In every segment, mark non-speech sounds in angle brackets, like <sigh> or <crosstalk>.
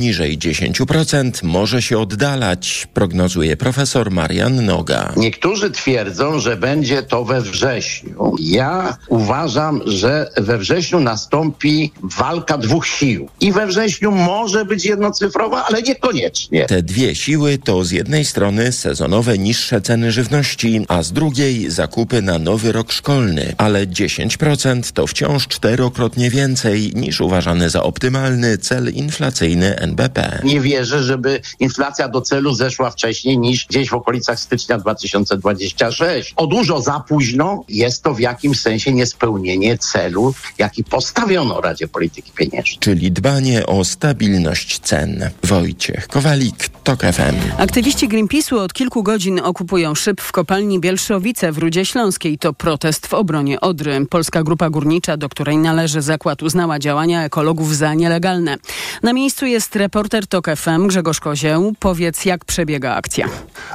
Niżej 10% może się oddalać, prognozuje profesor Marian Noga. Niektórzy twierdzą, że będzie to we wrześniu. Ja uważam, że we wrześniu nastąpi walka dwóch sił. I we wrześniu może być jednocyfrowa, ale niekoniecznie. Te dwie siły to z jednej strony sezonowe niższe ceny żywności, a z drugiej zakupy na nowy rok szkolny. Ale 10% to wciąż czterokrotnie więcej niż uważany za optymalny cel inflacyjny NBP. Nie wierzę, żeby inflacja do celu zeszła wcześniej niż gdzieś w okolicach stycznia 2026. O dużo za późno jest to w jakimś sensie niespełnienie celu, jaki postawiono Radzie Polityki Pieniężnej. Czyli dbanie o stabilność cen. Wojciech Kowalik, TOK FM. Aktywiści Greenpeace'u od kilku godzin okupują szyb w kopalni Bielszowice w Rudzie Śląskiej. To protest w obronie Odry. Polska Grupa Górnicza, do której należy zakład, uznała działania ekologów za nielegalne. Na miejscu jest reporter TOK FM Grzegorz Kozieł. Powiedz, jak przebiega akcja.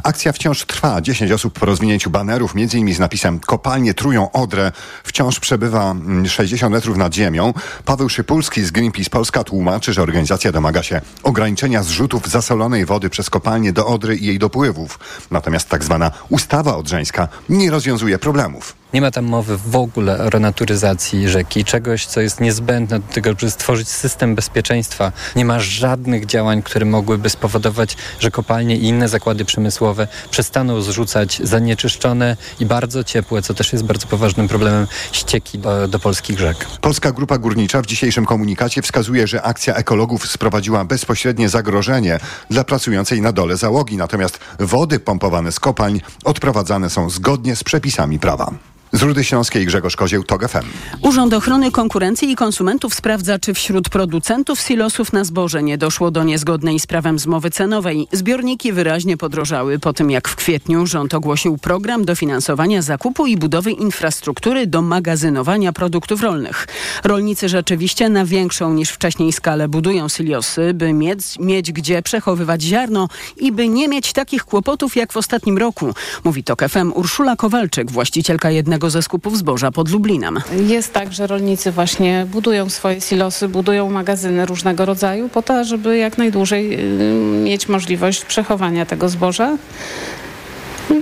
Akcja wciąż trwa. 10 osób po rozwinięciu banerów, między innymi z napisem Kopalnie trują Odrę, wciąż przebywa 60 metrów nad ziemią. Paweł Szypulski z Greenpeace Polska tłumaczy, że organizacja domaga się ograniczenia zrzutów zasolonej wody przez kopalnie do Odry i jej dopływów. Natomiast tak zwana ustawa odrzeńska nie rozwiązuje problemów. Nie ma tam mowy w ogóle o renaturyzacji rzeki, czegoś, co jest niezbędne do tego, żeby stworzyć system bezpieczeństwa. Nie ma żadnych działań, które mogłyby spowodować, że kopalnie i inne zakłady przemysłowe przestaną zrzucać zanieczyszczone i bardzo ciepłe, co też jest bardzo poważnym problemem, ścieki do, do polskich rzek. Polska Grupa Górnicza w dzisiejszym komunikacie wskazuje, że akcja ekologów sprowadziła bezpośrednie zagrożenie dla pracującej na dole załogi, natomiast wody pompowane z kopalń odprowadzane są zgodnie z przepisami prawa. Z Rudy Śląskiej Grzegorz Kozieł, TOG FM. Urząd Ochrony Konkurencji i Konsumentów sprawdza, czy wśród producentów silosów na zboże nie doszło do niezgodnej z prawem zmowy cenowej. Zbiorniki wyraźnie podrożały po tym, jak w kwietniu rząd ogłosił program dofinansowania zakupu i budowy infrastruktury do magazynowania produktów rolnych. Rolnicy rzeczywiście na większą niż wcześniej skalę budują silosy, by mieć, mieć gdzie przechowywać ziarno i by nie mieć takich kłopotów jak w ostatnim roku, mówi TOK FM Urszula Kowalczyk, właścicielka jednego ze skupów zboża pod Lublinem. Jest tak, że rolnicy właśnie budują swoje silosy, budują magazyny różnego rodzaju po to, żeby jak najdłużej y, mieć możliwość przechowania tego zboża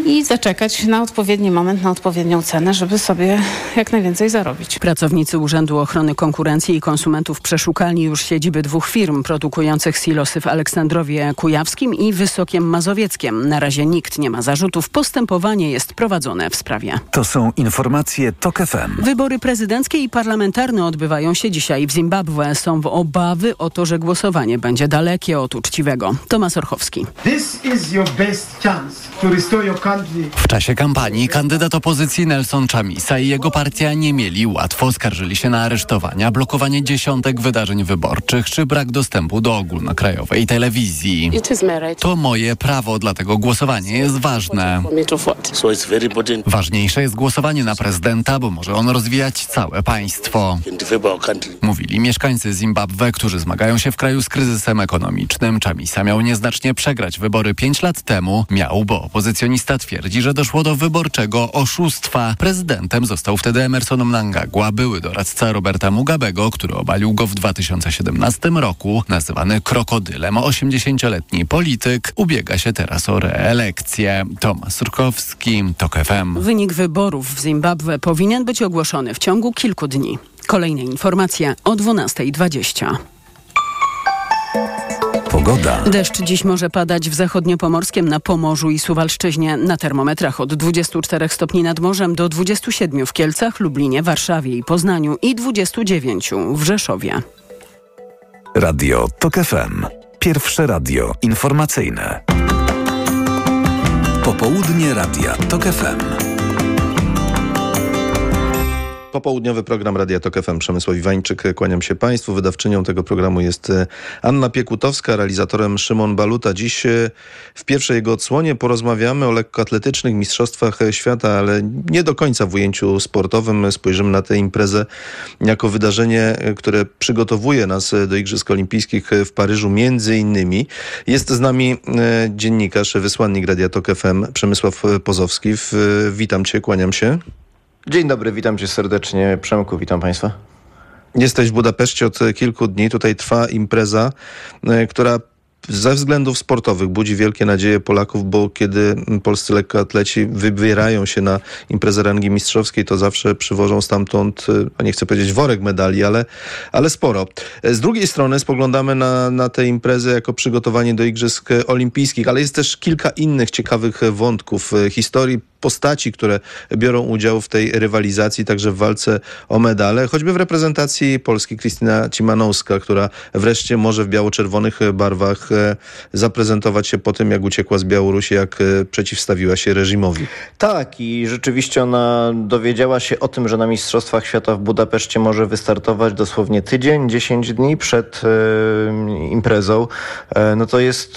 i zaczekać na odpowiedni moment, na odpowiednią cenę, żeby sobie jak najwięcej zarobić. Pracownicy Urzędu Ochrony Konkurencji i Konsumentów przeszukali już siedziby dwóch firm produkujących silosy w Aleksandrowie Kujawskim i Wysokiem Mazowieckiem. Na razie nikt nie ma zarzutów. Postępowanie jest prowadzone w sprawie. To są informacje TOK FM. Wybory prezydenckie i parlamentarne odbywają się dzisiaj w Zimbabwe. Są obawy o to, że głosowanie będzie dalekie od uczciwego. Tomasz Orchowski. This is your best chance to restore your w czasie kampanii kandydat opozycji Nelson Chamisa i jego partia nie mieli łatwo. Skarżyli się na aresztowania, blokowanie dziesiątek wydarzeń wyborczych czy brak dostępu do ogólnokrajowej telewizji. To moje prawo, dlatego głosowanie jest ważne. Ważniejsze jest głosowanie na prezydenta, bo może on rozwijać całe państwo. Mówili mieszkańcy Zimbabwe, którzy zmagają się w kraju z kryzysem ekonomicznym. Chamisa miał nieznacznie przegrać wybory pięć lat temu. Miał, bo opozycjonista twierdzi, że doszło do wyborczego oszustwa. Prezydentem został wtedy Emerson Mnangagwa, były doradca Roberta Mugabego, który obalił go w 2017 roku. Nazywany krokodylem, 80-letni polityk ubiega się teraz o reelekcję. Tomasz Surkowski, TOK FM. Wynik wyborów w Zimbabwe powinien być ogłoszony w ciągu kilku dni. Kolejne informacje o 12.20. Pogoda. Deszcz dziś może padać w zachodniopomorskiem, na Pomorzu i Suwalszczyźnie. Na termometrach od 24 stopni nad morzem do 27 w Kielcach, Lublinie, Warszawie i Poznaniu i 29 w Rzeszowie. Radio TOK FM. Pierwsze radio informacyjne. Popołudnie Radia TOK FM. Popołudniowy program Radia Tok FM Przemysław Iwańczyk. Kłaniam się Państwu. Wydawczynią tego programu jest e, Anna Piekutowska, realizatorem Szymon Baluta. Dziś e, w pierwszej jego odsłonie porozmawiamy o lekkoatletycznych mistrzostwach świata, ale nie do końca w ujęciu sportowym. Spojrzymy na tę imprezę jako wydarzenie, e, które przygotowuje nas do Igrzysk Olimpijskich w Paryżu między innymi. Jest z nami dziennikarz, wysłannik Radia Tok FM Przemysław Pozowski. Witam Cię, kłaniam się. Dzień dobry, witam cię serdecznie. Przemku, witam państwa. Jesteś w Budapeszcie od kilku dni. Tutaj trwa impreza, która ze względów sportowych budzi wielkie nadzieje Polaków, bo kiedy polscy lekkoatleci wybierają się na imprezę rangi mistrzowskiej, to zawsze przywożą stamtąd, a nie chcę powiedzieć worek medali, ale, ale sporo. Z drugiej strony spoglądamy na, na tę imprezę jako przygotowanie do Igrzysk Olimpijskich, ale jest też kilka innych ciekawych wątków historii postaci, które biorą udział w tej rywalizacji, także w walce o medale, choćby w reprezentacji Polski Krystyna Cimanowska, która wreszcie może w biało-czerwonych barwach e, zaprezentować się po tym, jak uciekła z Białorusi, jak e, przeciwstawiła się reżimowi. Tak i rzeczywiście ona dowiedziała się o tym, że na Mistrzostwach Świata w Budapeszcie może wystartować dosłownie tydzień, 10 dni przed e, imprezą. No to jest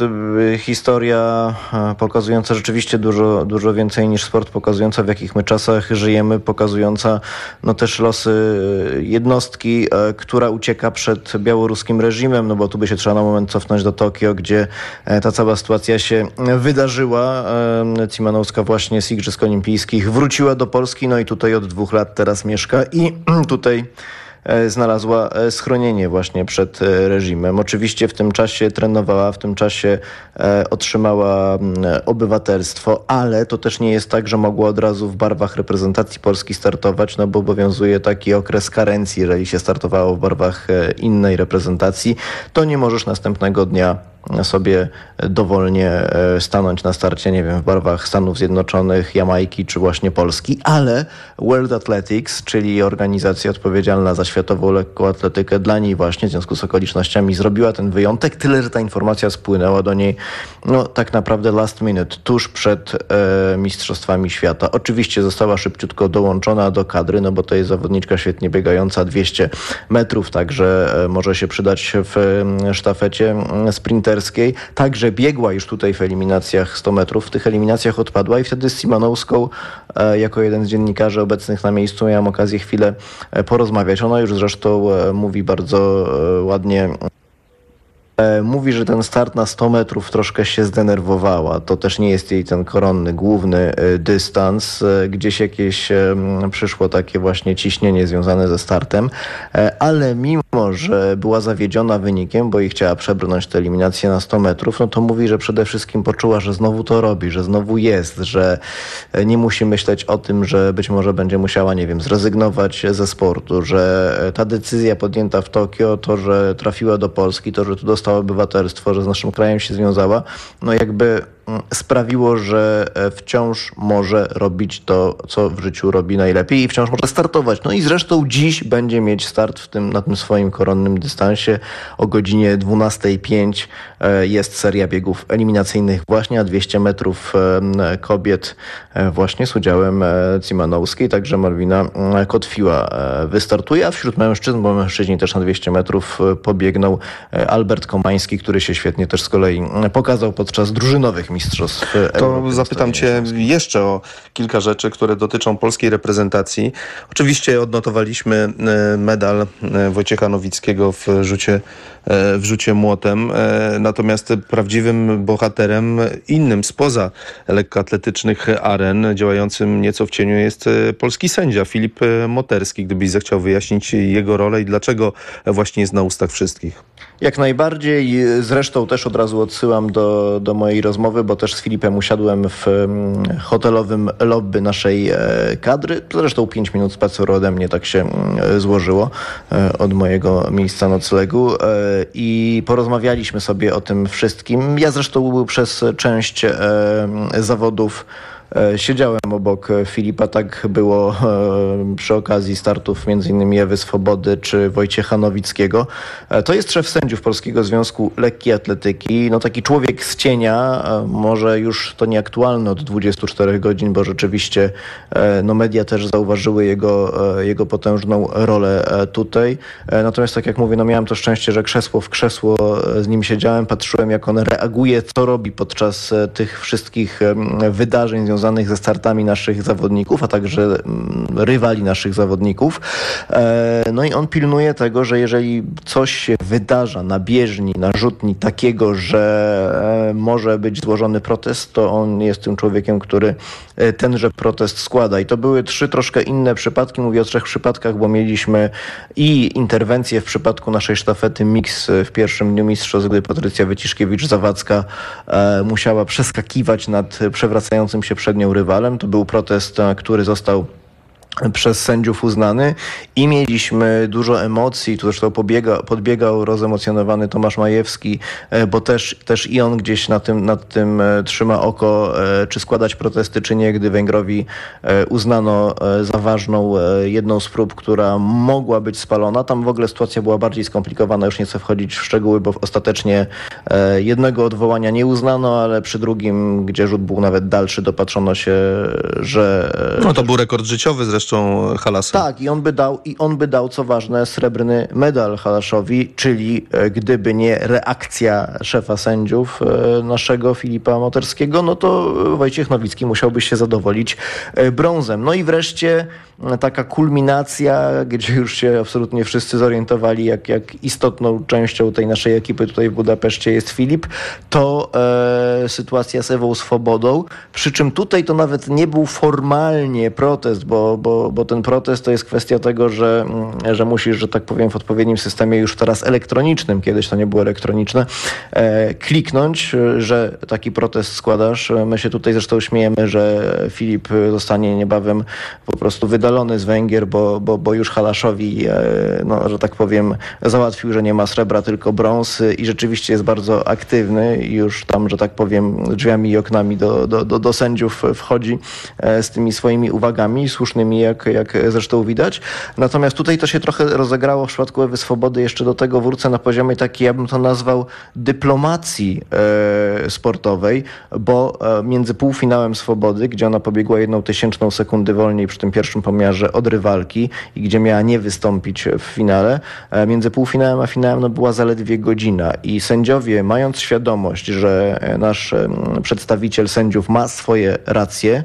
historia pokazująca rzeczywiście dużo, dużo więcej niż sport, pokazująca w jakich my czasach żyjemy, pokazująca no też losy jednostki, która ucieka przed białoruskim reżimem, no bo tu by się trzeba na moment cofnąć do Tokio, gdzie ta cała sytuacja się wydarzyła. Cimanowska właśnie z Igrzysk Olimpijskich wróciła do Polski, no i tutaj od dwóch lat teraz mieszka i <clears throat> tutaj znalazła schronienie właśnie przed reżimem. Oczywiście w tym czasie trenowała, w tym czasie otrzymała obywatelstwo, ale to też nie jest tak, że mogła od razu w barwach reprezentacji Polski startować, no bo obowiązuje taki okres karencji, jeżeli się startowało w barwach innej reprezentacji, to nie możesz następnego dnia sobie dowolnie stanąć na starcie, nie wiem, w barwach Stanów Zjednoczonych, Jamajki czy właśnie Polski, ale World Athletics, czyli organizacja odpowiedzialna za światową lekkoatletykę, dla niej właśnie w związku z okolicznościami zrobiła ten wyjątek, tyle, że ta informacja spłynęła do niej no tak naprawdę last minute, tuż przed e, Mistrzostwami Świata. Oczywiście została szybciutko dołączona do kadry, no bo to jest zawodniczka świetnie biegająca 200 metrów, także e, może się przydać w sztafecie Także biegła już tutaj w eliminacjach 100 metrów. W tych eliminacjach odpadła i wtedy z Simanowską e, jako jeden z dziennikarzy obecnych na miejscu miałem okazję chwilę porozmawiać. Ona już zresztą mówi bardzo ładnie Mówi, że ten start na 100 metrów troszkę się zdenerwowała. To też nie jest jej ten koronny, główny dystans. Gdzieś jakieś przyszło takie właśnie ciśnienie związane ze startem, ale mimo, że była zawiedziona wynikiem, bo i chciała przebrnąć tę eliminację na 100 metrów, no to mówi, że przede wszystkim poczuła, że znowu to robi, że znowu jest, że nie musi myśleć o tym, że być może będzie musiała, nie wiem, zrezygnować ze sportu, że ta decyzja podjęta w Tokio, to, że trafiła do Polski, to, że tu dostała dostała obywatelstwo, że z naszym krajem się związała, no jakby sprawiło, że wciąż może robić to, co w życiu robi najlepiej i wciąż może startować. No i zresztą dziś będzie mieć start w tym, na tym swoim koronnym dystansie. O godzinie 12.05 jest seria biegów eliminacyjnych właśnie, a 200 metrów kobiet właśnie z udziałem Cimanowskiej, także Malwina Kotwiła wystartuje, a wśród mężczyzn, bo mężczyźni też na 200 metrów pobiegną Albert Komański, który się świetnie też z kolei pokazał podczas drużynowych mistrzostw To zapytam cię jeszcze o kilka rzeczy, które dotyczą polskiej reprezentacji. Oczywiście odnotowaliśmy medal Wojciecha Nowickiego w rzucie, w rzucie młotem. Natomiast prawdziwym bohaterem innym spoza lekkoatletycznych aren, działającym nieco w cieniu jest polski sędzia Filip Moterski. Gdybyś zechciał wyjaśnić jego rolę i dlaczego właśnie jest na ustach wszystkich. Jak najbardziej. Zresztą też od razu odsyłam do, do mojej rozmowy, bo też z Filipem usiadłem w hotelowym lobby naszej kadry. Zresztą 5 minut spaceru ode mnie tak się złożyło od mojego miejsca noclegu i porozmawialiśmy sobie o tym wszystkim. Ja zresztą przez część zawodów Siedziałem obok Filipa, tak było przy okazji startów m.in. Ewy Swobody czy Wojciecha Nowickiego. To jest szef sędziów Polskiego Związku Lekkiej Atletyki. No taki człowiek z cienia, może już to nieaktualne od 24 godzin, bo rzeczywiście no media też zauważyły jego, jego potężną rolę tutaj. Natomiast tak jak mówię, no miałem to szczęście, że krzesło w krzesło z nim siedziałem, patrzyłem jak on reaguje, co robi podczas tych wszystkich wydarzeń związanych związanych ze startami naszych zawodników, a także mm, rywali naszych zawodników. No i on pilnuje tego, że jeżeli coś się wydarza na bieżni, na rzutni takiego, że może być złożony protest, to on jest tym człowiekiem, który tenże protest składa. I to były trzy troszkę inne przypadki. Mówię o trzech przypadkach, bo mieliśmy i interwencję w przypadku naszej sztafety Mix w pierwszym dniu mistrzostw, gdy Patrycja Wyciszkiewicz-Zawadzka e, musiała przeskakiwać nad przewracającym się nią rywalem. To był protest, e, który został przez sędziów uznany i mieliśmy dużo emocji. Tu zresztą pobiega, podbiegał rozemocjonowany Tomasz Majewski, e, bo też, też i on gdzieś na tym, nad tym e, trzyma oko, e, czy składać protesty, czy nie, gdy Węgrowi uznano za ważną jedną z prób, która mogła być spalona. Tam w ogóle sytuacja była bardziej skomplikowana, już nie chcę wchodzić w szczegóły, bo ostatecznie jednego odwołania nie uznano, ale przy drugim, gdzie rzut był nawet dalszy, dopatrzono się, że... No to był rekord życiowy zresztą zresztą Halasem. Tak, i on by dał, i on by dał, co ważne, srebrny medal Halaszowi, czyli e, gdyby nie reakcja szefa sędziów e, naszego Filipa Moterskiego, no to Wojciech Nowicki musiałby się zadowolić e, brązem. No i wreszcie taka kulminacja, gdzie już się absolutnie wszyscy zorientowali, jak, jak istotną częścią tej naszej ekipy tutaj w Budapeszcie jest Filip, to e, sytuacja z Ewą Swobodą, przy czym tutaj to nawet nie był formalnie protest, bo, bo bo, ten protest to jest kwestia tego, że, mm, że musisz, że tak powiem, w odpowiednim systemie już teraz elektronicznym, kiedyś to nie było elektroniczne, e, kliknąć, że taki protest składasz. My się tutaj zresztą śmiejemy, że Filip zostanie niebawem po prostu wydalony z Węgier, bo, bo, bo już Halaszowi, e, no, że tak powiem, załatwił, że nie ma srebra, tylko brąz i rzeczywiście jest bardzo aktywny już tam, że tak powiem, drzwiami i oknami do, do, do, do sędziów wchodzi e, z tymi swoimi uwagami słusznymi jak, jak zresztą widać. Natomiast tutaj to się trochę rozegrało w przypadku Ewy Swobody. Jeszcze do tego wrócę na poziomie takiej, ja bym to nazwał dyplomacji e, sportowej, bo e, między półfinałem Swobody, gdzie ona pobiegła jedną tysięczną sekundy wolniej przy tym pierwszym pomiarze od rywalki i gdzie miała nie wystąpić w finale, e, między półfinałem a finałem no, była zaledwie godzina i sędziowie, mając świadomość, że nasz przedstawiciel sędziów ma swoje racje,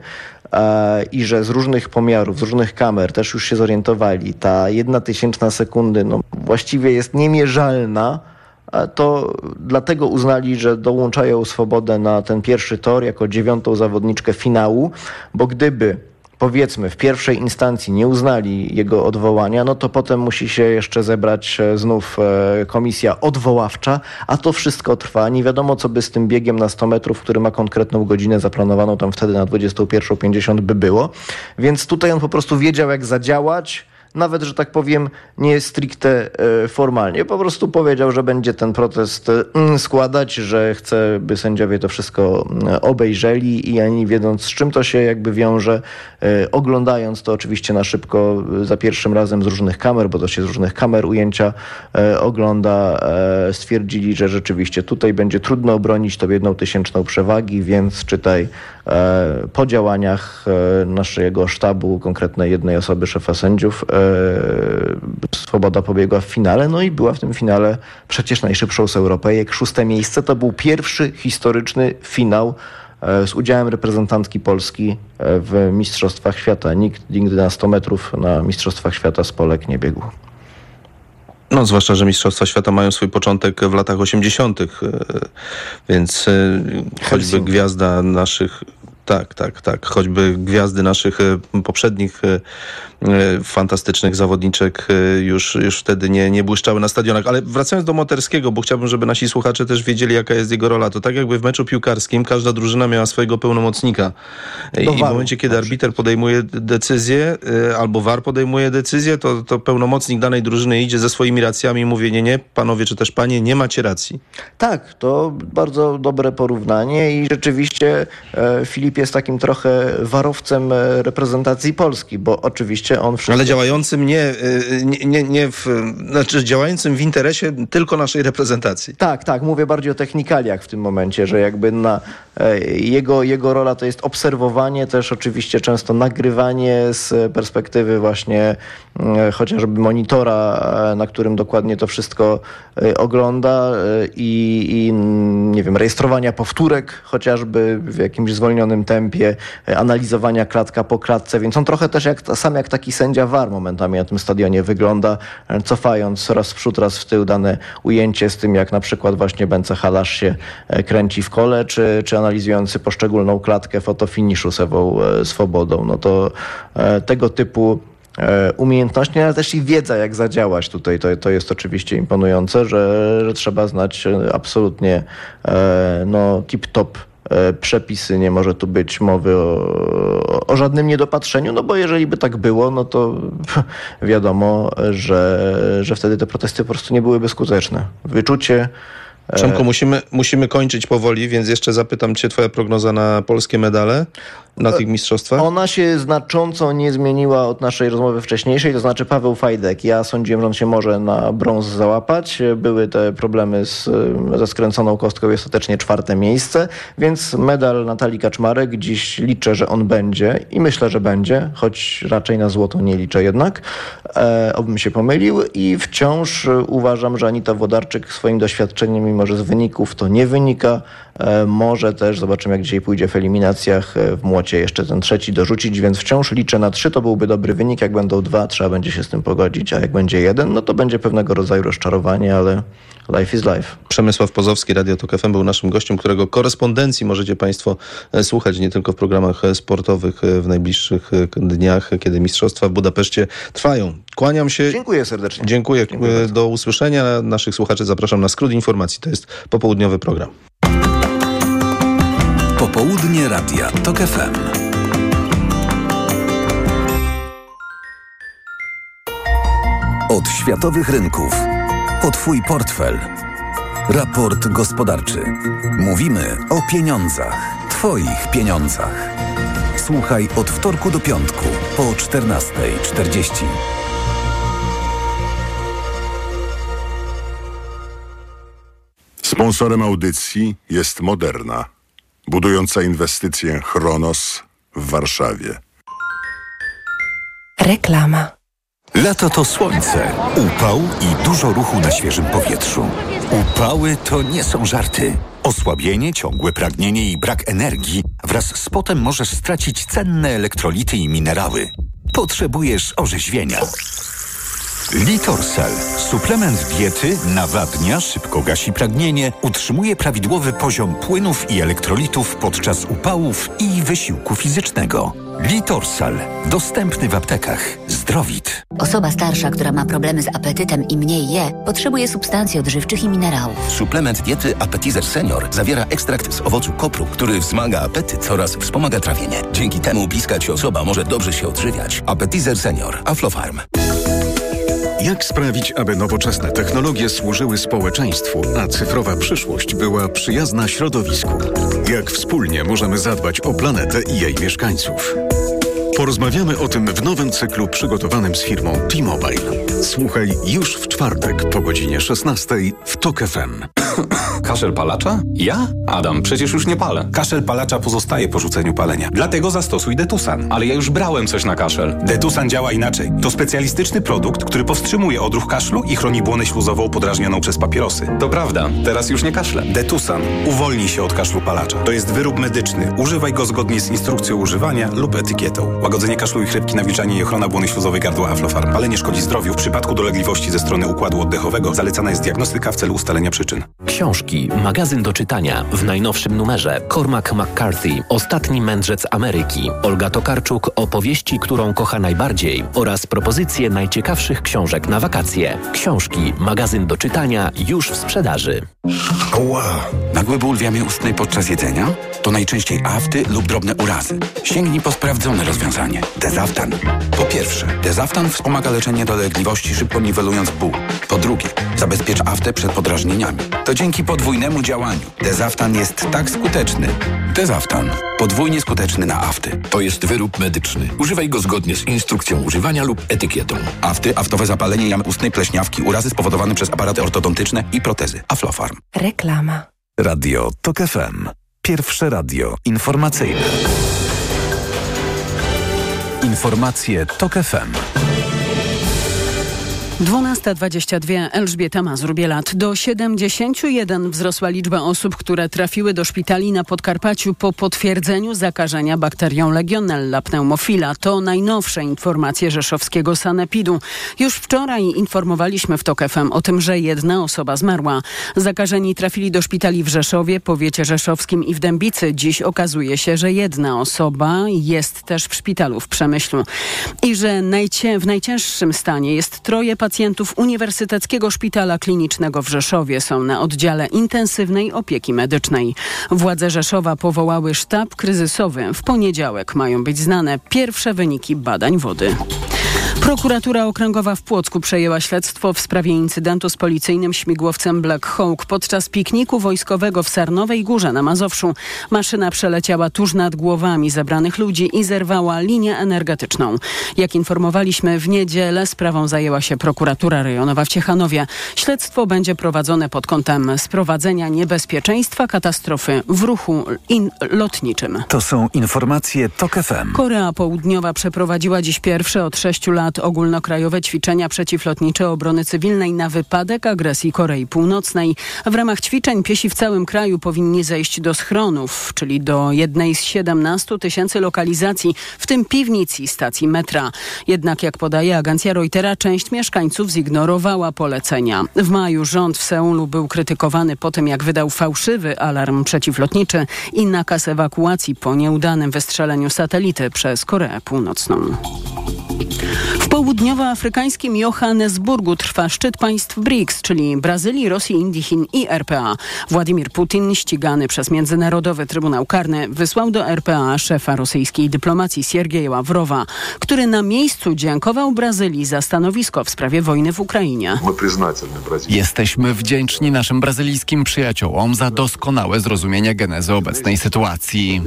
E, i że z różnych pomiarów, z różnych kamer też już się zorientowali, ta jedna tysięczna sekundy no, właściwie jest niemierzalna, to dlatego uznali, że dołączają swobodę na ten pierwszy tor jako dziewiątą zawodniczkę finału, bo gdyby powiedzmy w pierwszej instancji nie uznali jego odwołania, no to potem musi się jeszcze zebrać e, znów e, komisja odwoławcza, a to wszystko trwa. Nie wiadomo, co by z tym biegiem na 100 metrów, który ma konkretną godzinę zaplanowaną tam wtedy na 21.50 by było. Więc tutaj on po prostu wiedział, jak zadziałać nawet, że tak powiem, nie stricte e, formalnie. Po prostu powiedział, że będzie ten protest e, składać, że chce, by sędziowie to wszystko e, obejrzeli i ani wiedząc, z czym to się jakby wiąże, oglądając to oczywiście na szybko za pierwszym razem z różnych kamer, bo to się z różnych kamer ujęcia ogląda, stwierdzili, że rzeczywiście tutaj będzie trudno obronić tą jedną tysięczną przewagi, więc czytaj po działaniach naszego sztabu, konkretnej jednej osoby, szefa sędziów, E, Swoboda pobiegła w finale, no i była w tym finale przecież najszybszą z Europejek. Szóste miejsce to był pierwszy historyczny finał e, z udziałem reprezentantki Polski e, w Mistrzostwach Świata. Nikt nigdy na 100 metrów na Mistrzostwach Świata z Polek nie biegł. No, zwłaszcza, że Mistrzostwa Świata mają swój początek w latach 80., więc choćby gwiazda naszych tak, tak, tak. Choćby gwiazdy naszych poprzednich E, fantastycznych zawodniczek e, już, już wtedy nie, nie błyszczały na stadionach. Ale wracając do Moterskiego, bo chciałbym, żeby nasi słuchacze też wiedzieli, jaka jest jego rola. To tak jakby w meczu piłkarskim każda drużyna miała swojego pełnomocnika. I w momencie, kiedy arbiter podejmuje decyzję, e, albo VAR podejmuje decyzję, to, to pełnomocnik danej drużyny idzie ze swoimi racjami i mówi, nie, nie, panowie czy też panie, nie macie racji. Tak, to bardzo dobre porównanie i rzeczywiście Filip jest takim trochę warowcem reprezentacji Polski, bo oczywiście on wszystko... Ale działającym nie, y, nie, nie, nie w, znaczy działającym w interesie tylko naszej reprezentacji. Tak, tak, mówię bardziej o technikaliach w tym momencie, że jakby na e, jego, jego rola to jest obserwowanie, też oczywiście często nagrywanie z perspektywy właśnie e, chociażby monitora, e, na którym dokładnie to wszystko ogląda i, i nie wiem, rejestrowania powtórek chociażby w jakimś zwolnionym tempie, analizowania klatka po klatce, więc on trochę też jak, sam jak taki sędzia VAR momentami na tym stadionie wygląda, cofając raz w przód, raz w tył dane ujęcie z tym, jak na przykład właśnie Bence Halasz się kręci w kole, czy, czy analizujący poszczególną klatkę fotofiniszu z Ewą Swobodą. No to tego typu E, umiejętności, ale też i wiedza, jak zadziałać tutaj. To, to jest oczywiście imponujące, że, że trzeba znać e, absolutnie e, no, tip-top przepisy, nie może tu być mowy o, o, żadnym niedopatrzeniu, no bo jeżeli by tak było, no to wiadomo, że, że wtedy te protesty po prostu nie byłyby skuteczne. Wyczucie Przemku, musimy, musimy kończyć powoli, więc jeszcze zapytam cię, twoja prognoza na polskie medale na tych mistrzostwach? Ona się znacząco nie zmieniła od naszej rozmowy wcześniejszej, to znaczy Paweł Fajdek. Ja sądziłem, że on się może na brąz załapać. Były te problemy z, ze skręconą kostką i ostatecznie czwarte miejsce, więc medal Natalii Kaczmarek dziś liczę, że on będzie i myślę, że będzie, choć raczej na złoto nie liczę jednak, e, obym się pomylił i wciąż uważam, że Anita Wodarczyk swoim doświadczeniem, mimo że z wyników to nie wynika, może też, zobaczymy jak dzisiaj pójdzie w eliminacjach e, w młocie jeszcze ten trzeci dorzucić, więc wciąż liczę na trzy. To byłby dobry wynik. Jak będą dwa, trzeba będzie się z tym pogodzić, a jak będzie jeden, no to będzie pewnego rodzaju rozczarowanie, ale life is life. Przemysław Pozowski, Radio Tok FM był naszym gościem, którego korespondencji możecie Państwo e, słuchać nie tylko w programach e, sportowych e, w najbliższych dniach, kiedy Mistrzostwa w Budapeszcie trwają. Kłaniam się. Dziękuję serdecznie. Dziękuję. Dziękuję Do usłyszenia. Naszych słuchaczy zapraszam na skrót informacji. To jest popołudniowy program. Popołudnie Radia TOK FM. Od światowych rynków. O Twój portfel. Raport gospodarczy. Mówimy o pieniądzach. Twoich pieniądzach. Słuchaj od wtorku do piątku po 14.40. Sponsorem audycji jest Moderna budująca inwestycję Chronos w Warszawie. Reklama. Lato to słońce, upał i dużo ruchu na świeżym powietrzu. Upały to nie są żarty. Osłabienie, ciągłe pragnienie i brak energii wraz z potem możesz stracić cenne elektrolity i minerały. Potrzebujesz orzeźwienia. Litorsal. Suplement diety nawadnia, szybko gasi pragnienie, utrzymuje prawidłowy poziom płynów i elektrolitów podczas upałów i wysiłku fizycznego. Litorsal. Dostępny w aptekach. Zdrowit. Osoba starsza, która ma problemy z apetytem i mniej je, potrzebuje substancji odżywczych i minerałów. Suplement diety Appetizer Senior zawiera ekstrakt z owocu kopru, który wzmaga apetyt oraz wspomaga trawienie. Dzięki temu bliska ci osoba może dobrze się odżywiać. Appetizer Senior. Aflofarm. Jak sprawić, aby nowoczesne technologie służyły społeczeństwu, a cyfrowa przyszłość była przyjazna środowisku? Jak wspólnie możemy zadbać o planetę i jej mieszkańców? Porozmawiamy o tym w nowym cyklu przygotowanym z firmą T-Mobile. Słuchaj już w czwartek po godzinie 16 w TOK FM. <coughs> Kaszel palacza? Ja? Adam, przecież już nie palę. Kaszel palacza pozostaje po rzuceniu palenia. Dlatego zastosuj Detusan. Ale ja już brałem coś na kaszel. Detusan działa inaczej. To specjalistyczny produkt, który powstrzymuje odruch kaszlu i chroni błonę śluzową podrażnioną przez papierosy. To prawda. Teraz już nie kaszlę. Detusan. Uwolnij się od kaszlu palacza. To jest wyrób medyczny. Używaj go zgodnie z instrukcją używania lub etykietą. Łagodzenie kaszlu i chrypki, nawilczanie i ochrona błony śluzowej gardła Aflofarm. Ale nie szkodzi zdrowiu. W przypadku dolegliwości ze strony układu oddechowego zalecana jest diagnostyka w celu ustalenia przyczyn. Książki, magazyn do czytania. W najnowszym numerze Cormac McCarthy, Ostatni mędrzec Ameryki. Olga Tokarczuk, opowieści, którą kocha najbardziej oraz propozycje najciekawszych książek na wakacje. Książki, magazyn do czytania już w sprzedaży. Ła! Nagły ból w jamie ustnej podczas jedzenia? To najczęściej afty lub drobne urazy. Sięgnij po sprawdzone rozwiązanie. Dezaftan. Po pierwsze, Dezaftan wspomaga leczenie dolegliwości, szybko niwelując ból. Po drugie, zabezpiecz aftę przed podrażnieniami. To dzięki podwójnemu działaniu. Dezaftan jest tak skuteczny. Dezaftan. Podwójnie skuteczny na afty. To jest wyrób medyczny. Używaj go zgodnie z instrukcją używania lub etykietą. Afty, aftowe zapalenie jamy ustnej, pleśniawki, urazy spowodowane przez aparaty ortodontyczne i protezy. Aflofarm. Reklama. Radio TOK FM. Pierwsze radio informacyjne. Informacje TOK FM. 12.22 Elżbieta Mazur-Bielat. Do 71 wzrosła liczba osób, które trafiły do szpitali na Podkarpaciu po potwierdzeniu zakażenia bakterią Legionella pneumofila. To najnowsze informacje rzeszowskiego sanepidu. Już wczoraj informowaliśmy w TOK FM o tym, że jedna osoba zmarła. Zakażeni trafili do szpitali w Rzeszowie, powiecie rzeszowskim i w Dębicy. Dziś okazuje się, że jedna osoba jest też w szpitalu w Przemyślu i że najcię w najcięższym stanie jest troje pacjentów Uniwersyteckiego Szpitala Klinicznego w Rzeszowie. Są na oddziale intensywnej opieki medycznej. Władze Rzeszowa powołały sztab kryzysowy. W poniedziałek mają być znane pierwsze wyniki badań wody. Prokuratura Okręgowa w Płocku przejęła śledztwo w sprawie incydentu z policyjnym śmigłowcem Black Hawk podczas pikniku wojskowego w Sarnowej Górze na Mazowszu. Maszyna przeleciała tuż nad głowami zebranych ludzi i zerwała linię energetyczną. Jak informowaliśmy w niedzielę, sprawą zajęła się prokuratura rejonowa w Ciechanowie. Śledztwo będzie prowadzone pod kątem sprowadzenia niebezpieczeństwa katastrofy w ruchu lotniczym. To są informacje TOK FM. Korea Południowa przeprowadziła dziś pierwsze od sześciu lat ogólnokrajowe ćwiczenia przeciwlotnicze obrony cywilnej na wypadek agresji Korei Północnej. W ramach ćwiczeń piesi w całym kraju powinni zejść do schronów, czyli do jednej z 17 tysięcy lokalizacji, w tym piwnic i stacji metra. Jednak jak podaje agencja Reutera, część mieszkańców zignorowała polecenia. W maju rząd w Seulu był krytykowany po tym, jak wydał fałszywy alarm przeciwlotniczy i nakaz ewakuacji po nieudanym wystrzeleniu satelity przez Koreę Północną. W południowoafrykańskim Johannesburgu trwa szczyt państw BRICS, czyli Brazylii, Rosji, Indii, Chin i RPA. Władimir Putin, ścigany przez Międzynarodowy Trybunał Karny, wysłał do RPA szefa rosyjskiej dyplomacji Siergieja Ławrowa, który na miejscu dziękował Brazylii za stanowisko w sprawie wojny w Ukrainie. Jesteśmy wdzięczni naszym brazylijskim przyjaciołom za doskonałe zrozumienie genezy obecnej sytuacji.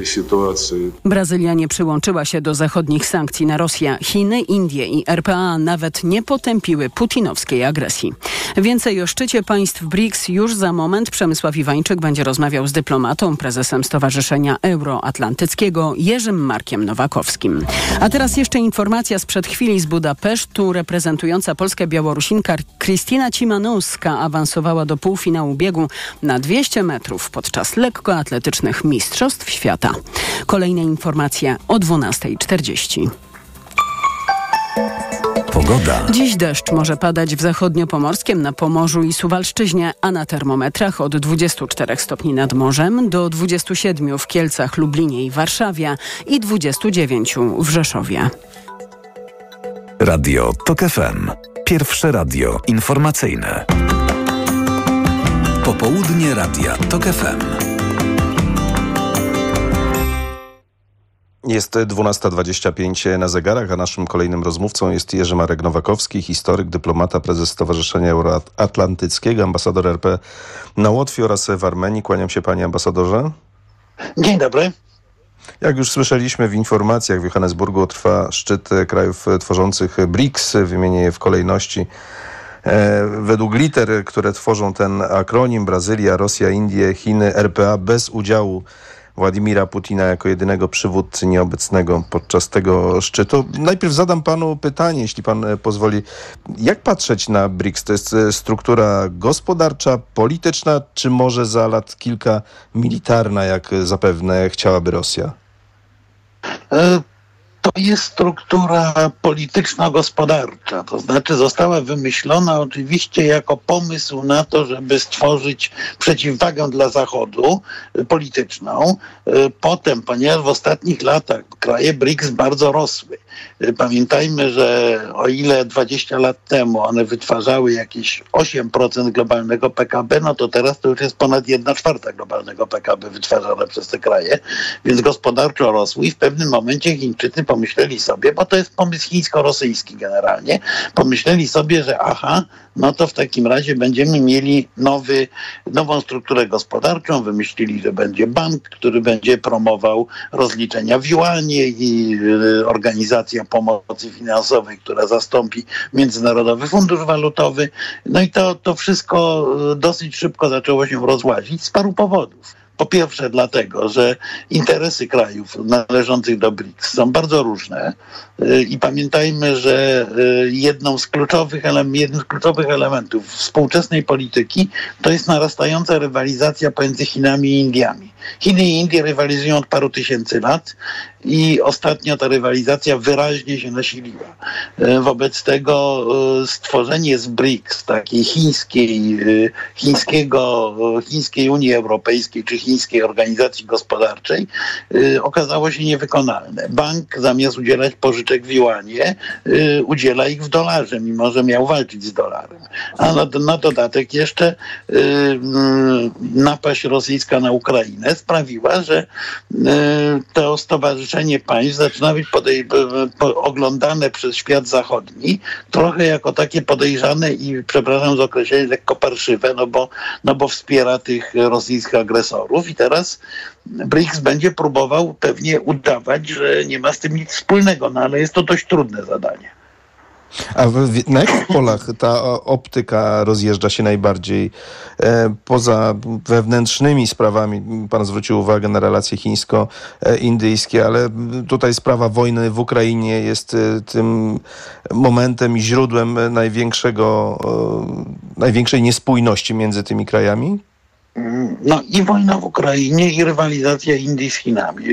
Brazylia nie przyłączyła się do zachodnich sankcji na Rosję. Chiny, Indie i RPA nawet nie potępiły putinowskiej agresji. Więcej o szczycie państw BRICS już za moment. Przemysław Iwańczyk będzie rozmawiał z dyplomatą, prezesem Stowarzyszenia Euroatlantyckiego Jerzym Markiem Nowakowskim. A teraz jeszcze informacja sprzed chwili z Budapesztu. Reprezentująca Polskę Białorusinka Kristina Cimanowska awansowała do półfinału biegu na 200 metrów podczas lekkoatletycznych Mistrzostw Świata. Kolejne informacje o 12.40. Pogoda. Dziś deszcz może padać w zachodniopomorskiem, na Pomorzu i Suwalszczyźnie, a na termometrach od 24 stopni nad morzem do 27 w Kielcach, Lublinie i Warszawie i 29 w Rzeszowie. Radio TOK FM. Pierwsze radio informacyjne. Popołudnie Radia TOK FM. Jest 12.25 na zegarach, a naszym kolejnym rozmówcą jest Jerzy Marek Nowakowski, historyk, dyplomata, prezes Stowarzyszenia Euroatlantyckiego, ambasador RP na Łotwie oraz w Armenii. Kłaniam się panie ambasadorze. Dzień dobry. Jak już słyszeliśmy w informacjach, w Johannesburgu trwa szczyt krajów tworzących BRICS, wymienię je w kolejności. E, według liter, które tworzą ten akronim, Brazylia, Rosja, Indie, Chiny, RPA bez udziału Władimira Putina jako jedynego przywódcy nieobecnego podczas tego szczytu. Najpierw zadam panu pytanie, jeśli pan e, pozwoli. Jak patrzeć na BRICS? To jest e, struktura gospodarcza, polityczna, czy może za lat kilka militarna, jak zapewne chciałaby Rosja? E, to jest struktura polityczno-gospodarcza. To znaczy została wymyślona oczywiście jako pomysł na to, żeby stworzyć przeciwwagę dla Zachodu y, polityczną. Y, potem, ponieważ w ostatnich latach kraje BRICS bardzo rosły. Y, pamiętajmy, że o ile 20 lat temu one wytwarzały jakieś 8% globalnego PKB, no to teraz to już jest ponad 1 czwarta globalnego PKB wytwarzane przez te kraje, więc gospodarczo rosły i w pewnym momencie Chińczycy pomyśleli sobie, bo to jest pomysł chińsko-rosyjski generalnie, pomyśleli sobie, że aha, no to w takim razie będziemy mieli nowy, nową strukturę gospodarczą, wymyślili, że będzie bank, który będzie promował rozliczenia w juanie i y, pomocy finansowej, która zastąpi Międzynarodowy Fundusz Walutowy. No i to, to wszystko y, dosyć szybko zaczęło się rozłazić z paru powodów. Po pierwsze dlatego, że interesy krajów należących do BRICS są bardzo różne y, i pamiętajmy, że y, jedną z kluczowych, jednym z kluczowych elementów współczesnej polityki to jest narastająca rywalizacja pomiędzy Chinami i Indiami. Chiny i Indie rywalizują od paru tysięcy lat i ostatnio ta rywalizacja wyraźnie się nasiliła. E, wobec tego e, stworzenie z BRICS, takiej chińskiej, e, chińskiego, chińskiej Unii Europejskiej czy chińskiej organizacji gospodarczej okazało się niewykonalne. Bank zamiast udzielać pożyczek w juanie udziela ich w dolarze, mimo że miał walczyć z dolarem. A na, na dodatek jeszcze napaść rosyjska na Ukrainę sprawiła, że to stowarzyszenie Państw zaczyna być podej- oglądane przez świat zachodni trochę jako takie podejrzane i, przepraszam za określenie, lekko parszywe, no bo, no bo wspiera tych rosyjskich agresorów i teraz BRICS będzie próbował pewnie udawać, że nie ma z tym nic wspólnego, no ale jest to dość trudne zadanie. A w, na jakich polach ta optyka rozjeżdża się najbardziej? E, poza wewnętrznymi sprawami, pan zwrócił uwagę na relacje chińsko-indyjskie, ale tutaj sprawa wojny w Ukrainie jest e, tym momentem i źródłem największego, e, największej niespójności między tymi krajami? No i wojna w Ukrainie i rywalizacja Indii z Chinami.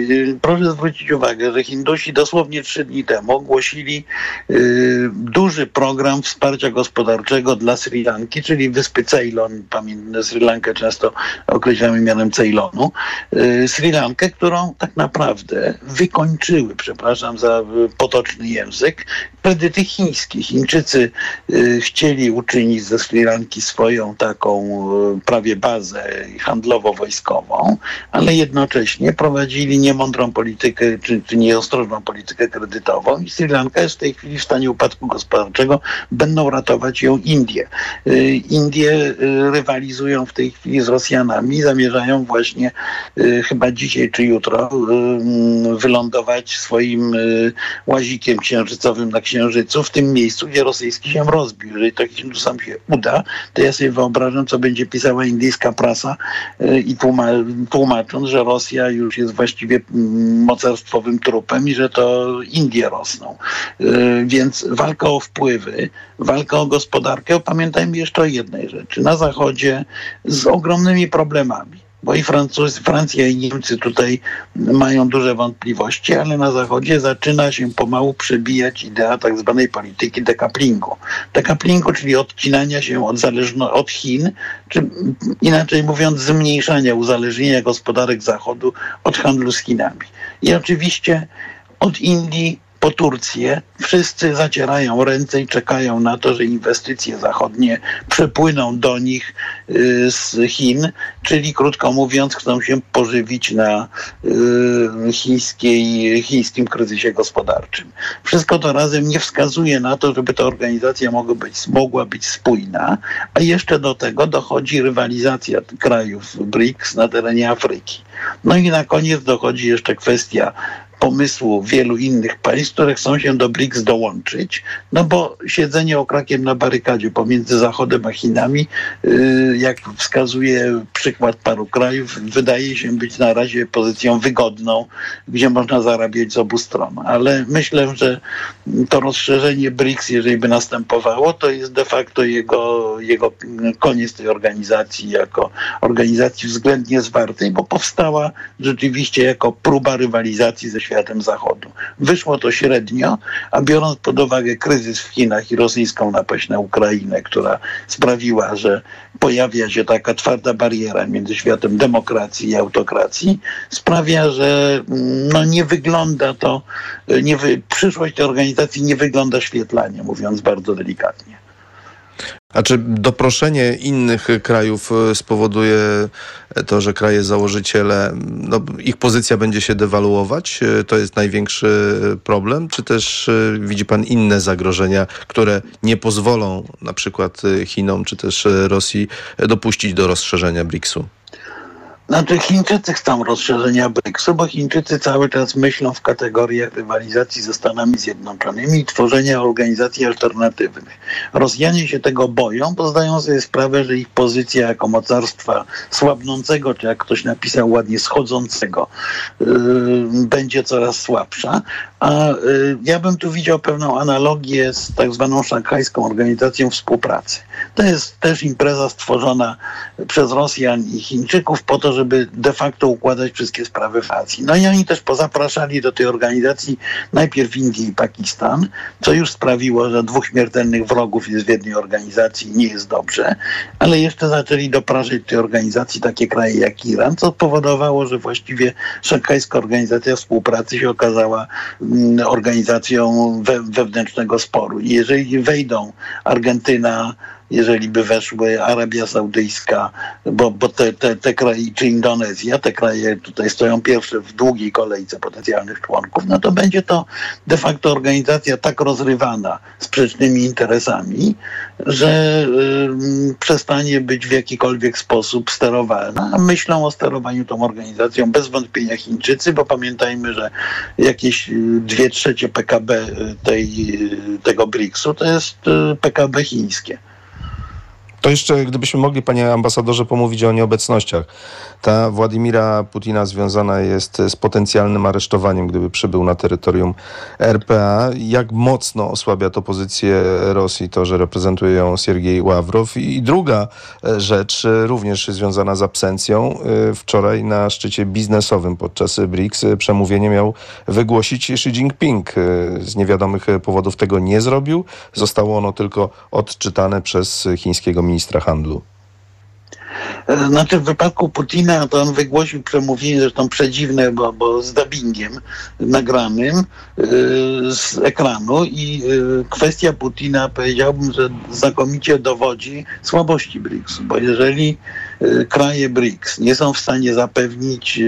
Proszę zwrócić uwagę, że Hindusi dosłownie trzy dni temu ogłosili y, duży program wsparcia gospodarczego dla Sri Lanki, czyli wyspy Ceylon. Pamiętam, Sri Lankę często określamy mianem Ceylonu. Y, Sri Lankę, którą tak naprawdę wykończyły, przepraszam za potoczny język, kredyty chińskie. Chińczycy y, chcieli uczynić ze Sri Lanki swoją taką prawie bazę handlowo-wojskową, ale jednocześnie prowadzili niemądrą politykę, czy, czy nieostrożną politykę kredytową i Sri Lanka jest w tej chwili w stanie upadku gospodarczego. Będą ratować ją Indie. Y, Indie y, rywalizują w tej chwili z Rosjanami, zamierzają właśnie y, chyba dzisiaj czy jutro wylądować swoim łazikiem księżycowym na Księżycu, w tym miejscu, gdzie rosyjski się rozbił. Jeżeli to Hindusom się uda, to ja sobie wyobrażam, co będzie pisała indyjska prasa E, i tłumacząc, że Rosja już jest właściwie mm, mocarstwowym trupem i że to Indie rosną. E, więc walka o wpływy, walka o gospodarkę, pamiętajmy jeszcze o jednej rzeczy. Na Zachodzie z ogromnymi problemami bo i Francuz, Francja i Niemcy tutaj mają duże wątpliwości, ale na Zachodzie zaczyna się pomału przebijać idea tak zwanej polityki dekaplingu. Dekaplingu, czyli odcinania się od, zależno, od Chin, czy inaczej mówiąc zmniejszania uzależnienia gospodarek Zachodu od handlu z Chinami. I oczywiście od Indii po Turcję. Wszyscy zacierają ręce i czekają na to, że inwestycje zachodnie przepłyną do nich y, z Chin, czyli krótko mówiąc, chcą się pożywić na y, chińskiej, chińskim kryzysie gospodarczym. Wszystko to razem nie wskazuje na to, żeby ta organizacja mogła być, mogła być spójna, a jeszcze do tego dochodzi rywalizacja krajów BRICS na terenie Afryki. No i na koniec dochodzi jeszcze kwestia pomysłu wielu innych państw, które chcą się do BRICS dołączyć, no bo siedzenie okrakiem na barykadzie pomiędzy Zachodem a Chinami, y, jak wskazuje przykład paru krajów, wydaje się być na razie pozycją wygodną, gdzie można zarabiać z obu stron. Ale myślę, że to rozszerzenie BRICS, jeżeli by następowało, to jest de facto jego, jego koniec tej organizacji jako organizacji względnie zwartej, bo powstała rzeczywiście jako próba rywalizacji ze światem światem Zachodu. Wyszło to średnio, a biorąc pod uwagę kryzys w Chinach i rosyjską napaść na Ukrainę, która sprawiła, że pojawia się taka twarda bariera między światem demokracji i autokracji, sprawia, że mm, no, nie wygląda to, nie wy, przyszłość tej organizacji nie wygląda świetlanie, mówiąc bardzo delikatnie. A czy doproszenie innych krajów e, spowoduje to, że kraje założyciele, no, ich pozycja będzie się dewaluować? E, to jest największy problem? Czy też e, widzi pan inne zagrożenia, które nie pozwolą na przykład Chinom czy też Rosji dopuścić do rozszerzenia BRICS-u? Znaczy Chińczycy chcą rozszerzenia BRICS-u, bo Chińczycy cały czas myślą w kategoriach rywalizacji ze Stanami Zjednoczonymi i tworzenia organizacji alternatywnych. Rosjanie się tego boją, bo zdają sobie sprawę, że ich pozycja jako mocarstwa słabnącego, czy jak ktoś napisał ładnie, schodzącego, yy, będzie coraz słabsza. A yy, ja bym tu widział pewną analogię z tak zwaną szanghajską organizacją współpracy. To jest też impreza stworzona przez Rosjan i Chińczyków po to, żeby de facto układać wszystkie sprawy Azji. No i oni też pozapraszali do tej organizacji najpierw Indię i Pakistan, co już sprawiło, że dwóch śmiertelnych wrogów jest w jednej organizacji nie jest dobrze, ale jeszcze zaczęli dopraszać tej organizacji takie kraje jak Iran, co spowodowało, że właściwie szanghajska organizacja współpracy się okazała mm, organizacją we, wewnętrznego sporu. I jeżeli wejdą Argentyna, jeżeli by weszły Arabia Saudyjska, bo, bo te, te, te kraje, czy Indonezja, te kraje tutaj stoją pierwsze w długiej kolejce potencjalnych członków, no to będzie to de facto organizacja tak rozrywana sprzecznymi interesami, że y, przestanie być w jakikolwiek sposób sterowana. Myślą o sterowaniu tą organizacją bez wątpienia Chińczycy, bo pamiętajmy, że jakieś y, dwie trzecie PKB tej, tego BRICS-u to jest y, PKB chińskie. To jeszcze, gdybyśmy mogli, panie ambasadorze, pomówić o nieobecnościach. Ta Władimira Putina związana jest z potencjalnym aresztowaniem, gdyby przybył na terytorium RPA. Jak mocno osłabia to pozycję Rosji, to, że reprezentuje ją Siergiej Ławrow? I druga rzecz, również związana z absencją. Wczoraj na szczycie biznesowym podczas BRICS przemówienie miał wygłosić Xi Jinping. Z niewiadomych powodów tego nie zrobił. Zostało ono tylko odczytane przez chińskiego ministra handlu. Znaczy w wypadku Putina to on wygłosił przemówienie, zresztą przedziwne, bo, bo z dubbingiem nagranym yy, z ekranu i yy, kwestia Putina powiedziałbym, że znakomicie dowodzi słabości BRICS, bo jeżeli kraje BRICS nie są w stanie zapewnić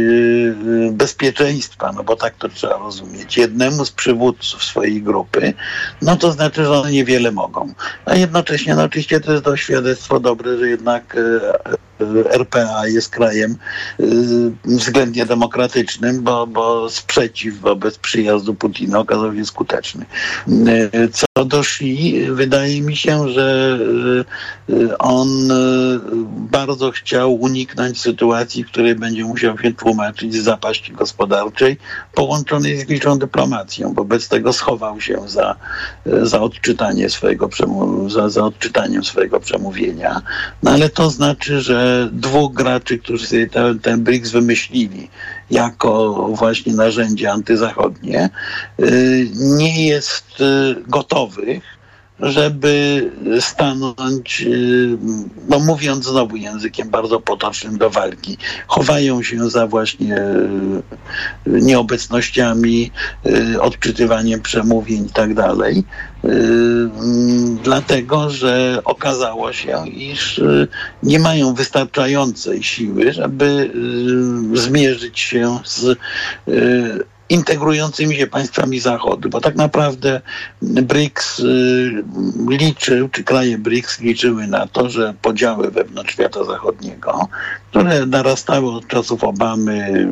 bezpieczeństwa, no bo tak to trzeba rozumieć, jednemu z przywódców swojej grupy, no to znaczy, że one niewiele mogą. A jednocześnie, no oczywiście to jest to świadectwo dobre, że jednak RPA jest krajem względnie demokratycznym, bo, bo sprzeciw wobec przyjazdu Putina okazał się skuteczny. Co do Xi, wydaje mi się, że on bardzo chciał uniknąć sytuacji, w której będzie musiał się tłumaczyć z zapaści gospodarczej połączonej z liczną dyplomacją. Wobec tego schował się za, za odczytanie swojego za, za odczytaniem swojego przemówienia. No ale to znaczy, że dwóch graczy, którzy sobie ten, ten BRICS wymyślili jako właśnie narzędzie antyzachodnie, nie jest gotowych żeby stanąć, no mówiąc znowu językiem bardzo potocznym do walki. Chowają się za właśnie nieobecnościami, odczytywaniem przemówień i tak. Dlatego, że okazało się, iż nie mają wystarczającej siły, żeby zmierzyć się z integrującymi się państwami Zachodu, bo tak naprawdę BRICS liczył, czy kraje BRICS liczyły na to, że podziały wewnątrz świata zachodniego, które narastały od czasów Obamy,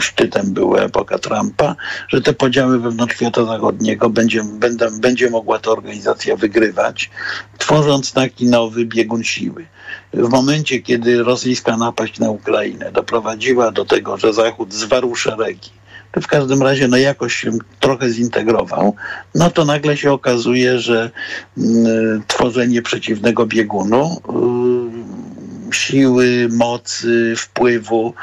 szczytem była epoka Trumpa, że te podziały wewnątrz świata zachodniego będzie, będzie, będzie mogła ta organizacja wygrywać, tworząc taki nowy biegun siły. W momencie, kiedy rosyjska napaść na Ukrainę doprowadziła do tego, że Zachód zwarł szeregi, w każdym razie no jakoś się trochę zintegrował, no to nagle się okazuje, że y, tworzenie przeciwnego biegunu y, siły, mocy, wpływu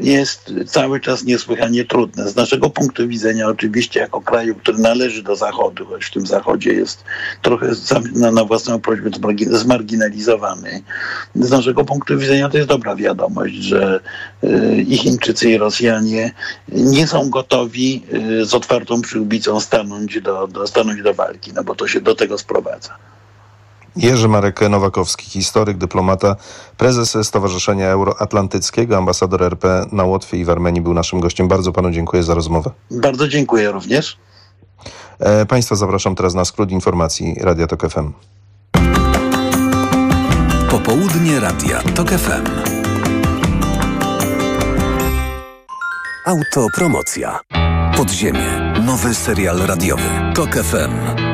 jest cały czas niesłychanie trudne. Z naszego punktu widzenia, oczywiście, jako kraju, który należy do Zachodu, choć w tym Zachodzie jest trochę na, na własną prośbę zmarginalizowany, z naszego punktu widzenia to jest dobra wiadomość, że y, i Chińczycy, i Rosjanie nie są gotowi y, z otwartą przyłbicą stanąć do, do, stanąć do walki, no bo to się do tego sprowadza. Jerzy Marek Nowakowski, historyk, dyplomata, prezes Stowarzyszenia Euroatlantyckiego, ambasador RP na Łotwie i w Armenii był naszym gościem. Bardzo panu dziękuję za rozmowę. Bardzo dziękuję również. E, państwa zapraszam teraz na skrót informacji Radia Tok FM. Popołudnie Radia Tok FM. Autopromocja. Podziemie. Nowy serial radiowy. TOK FM.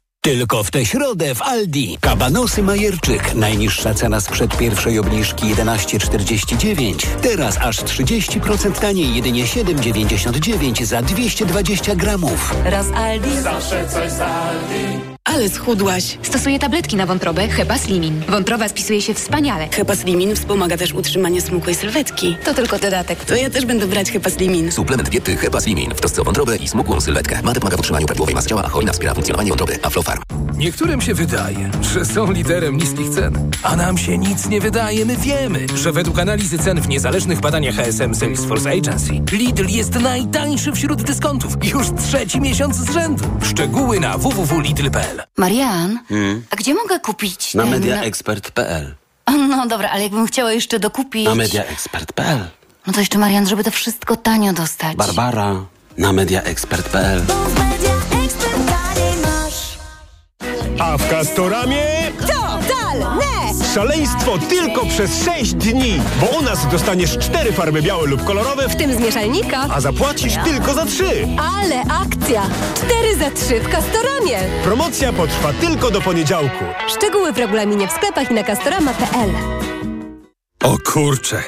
Tylko w tę środę w Aldi. Kabanosy Majerczyk. Najniższa cena sprzed pierwszej obniżki 11,49. Teraz aż 30% taniej, jedynie 7,99 za 220 gramów. Raz Aldi. Zawsze coś z Aldi. Ale schudłaś. Stosuję tabletki na wątrobę Hepa Slimin. Wątroba spisuje się wspaniale. Hepa Slimin wspomaga też utrzymanie smukłej sylwetki. To tylko dodatek. To ja też będę brać Hepa Slimin. Suplement diety Hepa Slimin w trosce o wątrobę i smukłą sylwetkę. Ma pomaga w utrzymaniu prawidłowej masy ciała, a hojna wspiera funkcjonowanie wątroby. Aflofarm. Niektórym się wydaje, że są liderem niskich cen, a nam się nic nie wydaje. My wiemy, że według analizy cen w niezależnych badaniach HSM Salesforce Agency Lidl jest najtańszy wśród dyskontów już trzeci miesiąc z rzędu. Szczegóły na www.lidl.pl Marian, Hmm? a gdzie mogę kupić Na ten- mediaexpert.pl No dobra, ale jakbym chciała jeszcze dokupić... Na mediaexpert.pl No to jeszcze Marian, żeby to wszystko tanio dostać. Barbara na mediaexpert.pl A w Castoramie Totalne! szaleństwo tylko przez 6 dni, bo u nas dostaniesz cztery farby białe lub kolorowe, W tym z mieszalnika. a zapłacisz tylko za trzy. Ale akcja! 4 za 3 w Castoramie. Promocja potrwa tylko do poniedziałku. Szczegóły w regulaminie w sklepach i na castorama.pl. O kurcze,